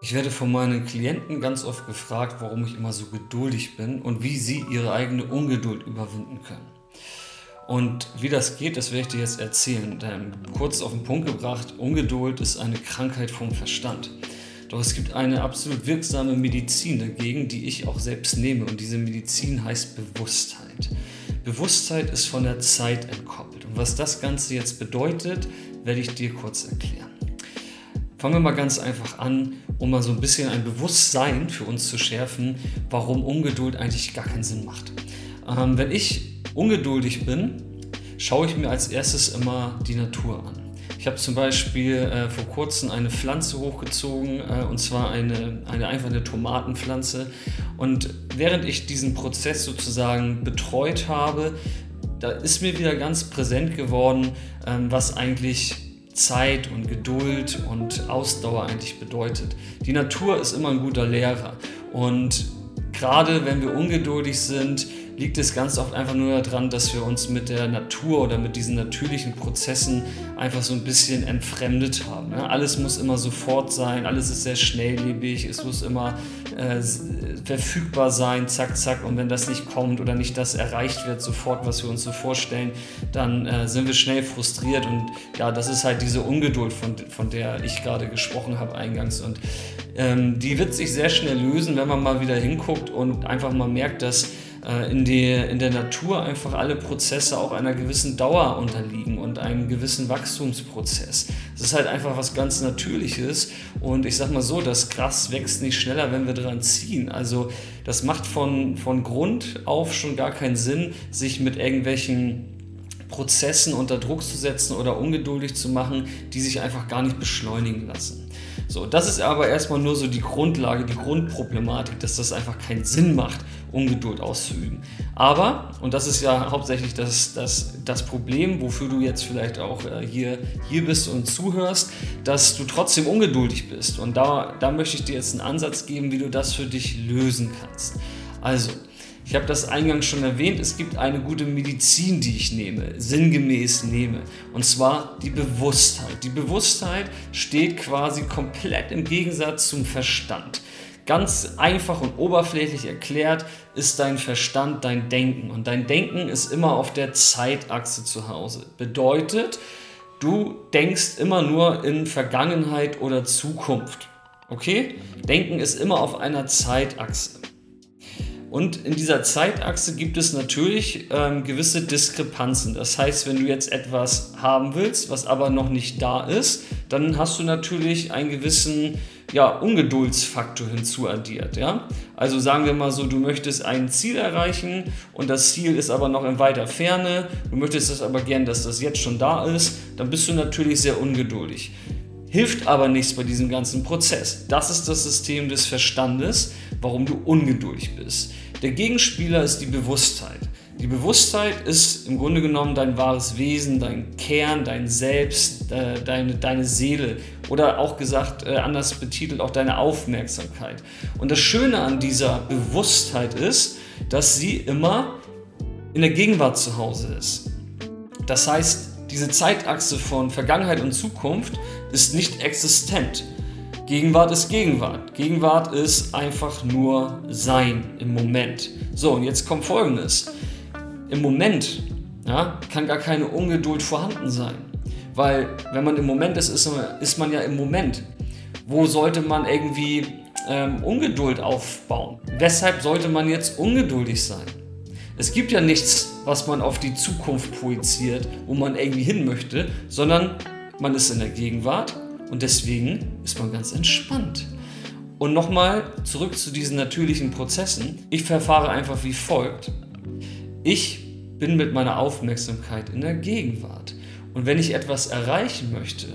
Ich werde von meinen Klienten ganz oft gefragt, warum ich immer so geduldig bin und wie sie ihre eigene Ungeduld überwinden können. Und wie das geht, das werde ich dir jetzt erzählen. Denn kurz auf den Punkt gebracht, Ungeduld ist eine Krankheit vom Verstand. Doch es gibt eine absolut wirksame Medizin dagegen, die ich auch selbst nehme. Und diese Medizin heißt Bewusstheit. Bewusstheit ist von der Zeit entkoppelt. Und was das Ganze jetzt bedeutet, werde ich dir kurz erklären. Fangen wir mal ganz einfach an, um mal so ein bisschen ein Bewusstsein für uns zu schärfen, warum Ungeduld eigentlich gar keinen Sinn macht. Ähm, wenn ich ungeduldig bin, schaue ich mir als erstes immer die Natur an. Ich habe zum Beispiel äh, vor kurzem eine Pflanze hochgezogen, äh, und zwar eine, eine einfach eine Tomatenpflanze. Und während ich diesen Prozess sozusagen betreut habe, da ist mir wieder ganz präsent geworden, ähm, was eigentlich Zeit und Geduld und Ausdauer eigentlich bedeutet. Die Natur ist immer ein guter Lehrer und gerade wenn wir ungeduldig sind, liegt es ganz oft einfach nur daran, dass wir uns mit der Natur oder mit diesen natürlichen Prozessen einfach so ein bisschen entfremdet haben. Alles muss immer sofort sein, alles ist sehr schnelllebig, es muss immer äh, verfügbar sein, zack, zack. Und wenn das nicht kommt oder nicht das erreicht wird, sofort, was wir uns so vorstellen, dann äh, sind wir schnell frustriert. Und ja, das ist halt diese Ungeduld, von, von der ich gerade gesprochen habe eingangs. Und ähm, die wird sich sehr schnell lösen, wenn man mal wieder hinguckt und einfach mal merkt, dass in, die, in der Natur einfach alle Prozesse auch einer gewissen Dauer unterliegen und einem gewissen Wachstumsprozess. Es ist halt einfach was ganz Natürliches und ich sag mal so, das Gras wächst nicht schneller, wenn wir dran ziehen. Also das macht von, von Grund auf schon gar keinen Sinn, sich mit irgendwelchen Prozessen unter Druck zu setzen oder ungeduldig zu machen, die sich einfach gar nicht beschleunigen lassen. So, das ist aber erstmal nur so die Grundlage, die Grundproblematik, dass das einfach keinen Sinn macht, Ungeduld auszuüben. Aber, und das ist ja hauptsächlich das, das, das Problem, wofür du jetzt vielleicht auch äh, hier, hier bist und zuhörst, dass du trotzdem ungeduldig bist. Und da, da möchte ich dir jetzt einen Ansatz geben, wie du das für dich lösen kannst. Also, ich habe das eingangs schon erwähnt, es gibt eine gute Medizin, die ich nehme, sinngemäß nehme. Und zwar die Bewusstheit. Die Bewusstheit steht quasi komplett im Gegensatz zum Verstand. Ganz einfach und oberflächlich erklärt ist dein Verstand dein Denken. Und dein Denken ist immer auf der Zeitachse zu Hause. Bedeutet, du denkst immer nur in Vergangenheit oder Zukunft. Okay? Denken ist immer auf einer Zeitachse. Und in dieser Zeitachse gibt es natürlich ähm, gewisse Diskrepanzen. Das heißt, wenn du jetzt etwas haben willst, was aber noch nicht da ist, dann hast du natürlich einen gewissen ja, Ungeduldsfaktor hinzuaddiert. Ja? Also sagen wir mal so, du möchtest ein Ziel erreichen und das Ziel ist aber noch in weiter Ferne, du möchtest es aber gern, dass das jetzt schon da ist, dann bist du natürlich sehr ungeduldig. Hilft aber nichts bei diesem ganzen Prozess. Das ist das System des Verstandes, warum du ungeduldig bist. Der Gegenspieler ist die Bewusstheit. Die Bewusstheit ist im Grunde genommen dein wahres Wesen, dein Kern, dein Selbst, äh, deine, deine Seele oder auch gesagt, äh, anders betitelt, auch deine Aufmerksamkeit. Und das Schöne an dieser Bewusstheit ist, dass sie immer in der Gegenwart zu Hause ist. Das heißt, diese Zeitachse von Vergangenheit und Zukunft ist nicht existent. Gegenwart ist Gegenwart. Gegenwart ist einfach nur Sein im Moment. So, und jetzt kommt Folgendes. Im Moment ja, kann gar keine Ungeduld vorhanden sein. Weil wenn man im Moment ist, ist man, ist man ja im Moment. Wo sollte man irgendwie ähm, Ungeduld aufbauen? Weshalb sollte man jetzt ungeduldig sein? Es gibt ja nichts, was man auf die Zukunft projiziert, wo man irgendwie hin möchte, sondern man ist in der Gegenwart und deswegen ist man ganz entspannt. Und nochmal zurück zu diesen natürlichen Prozessen. Ich verfahre einfach wie folgt. Ich bin mit meiner Aufmerksamkeit in der Gegenwart. Und wenn ich etwas erreichen möchte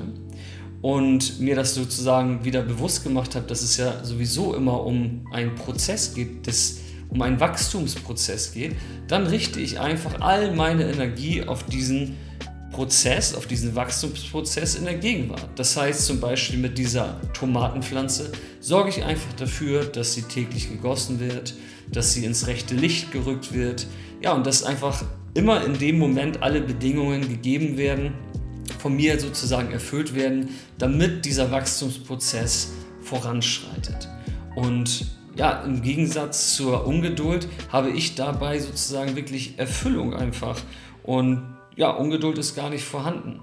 und mir das sozusagen wieder bewusst gemacht habe, dass es ja sowieso immer um einen Prozess geht, des um einen Wachstumsprozess geht, dann richte ich einfach all meine Energie auf diesen Prozess, auf diesen Wachstumsprozess in der Gegenwart. Das heißt zum Beispiel mit dieser Tomatenpflanze sorge ich einfach dafür, dass sie täglich gegossen wird, dass sie ins rechte Licht gerückt wird. Ja, und dass einfach immer in dem Moment alle Bedingungen gegeben werden, von mir sozusagen erfüllt werden, damit dieser Wachstumsprozess voranschreitet. Und ja, im Gegensatz zur Ungeduld habe ich dabei sozusagen wirklich Erfüllung einfach. Und ja, Ungeduld ist gar nicht vorhanden.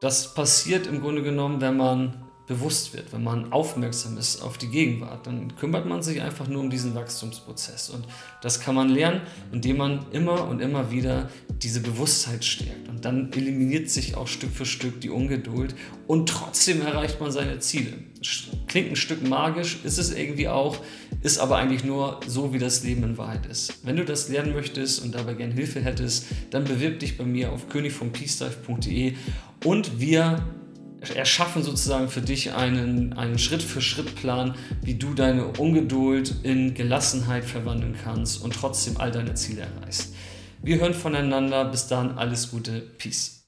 Das passiert im Grunde genommen, wenn man bewusst wird, wenn man aufmerksam ist auf die Gegenwart, dann kümmert man sich einfach nur um diesen Wachstumsprozess. Und das kann man lernen, indem man immer und immer wieder diese Bewusstheit stärkt. Und dann eliminiert sich auch Stück für Stück die Ungeduld und trotzdem erreicht man seine Ziele. Klingt ein Stück magisch, ist es irgendwie auch, ist aber eigentlich nur so, wie das Leben in Wahrheit ist. Wenn du das lernen möchtest und dabei gerne Hilfe hättest, dann bewirb dich bei mir auf königvompeacedive.de und wir erschaffen sozusagen für dich einen, einen Schritt-für-Schritt-Plan, wie du deine Ungeduld in Gelassenheit verwandeln kannst und trotzdem all deine Ziele erreichst. Wir hören voneinander. Bis dann, alles Gute. Peace.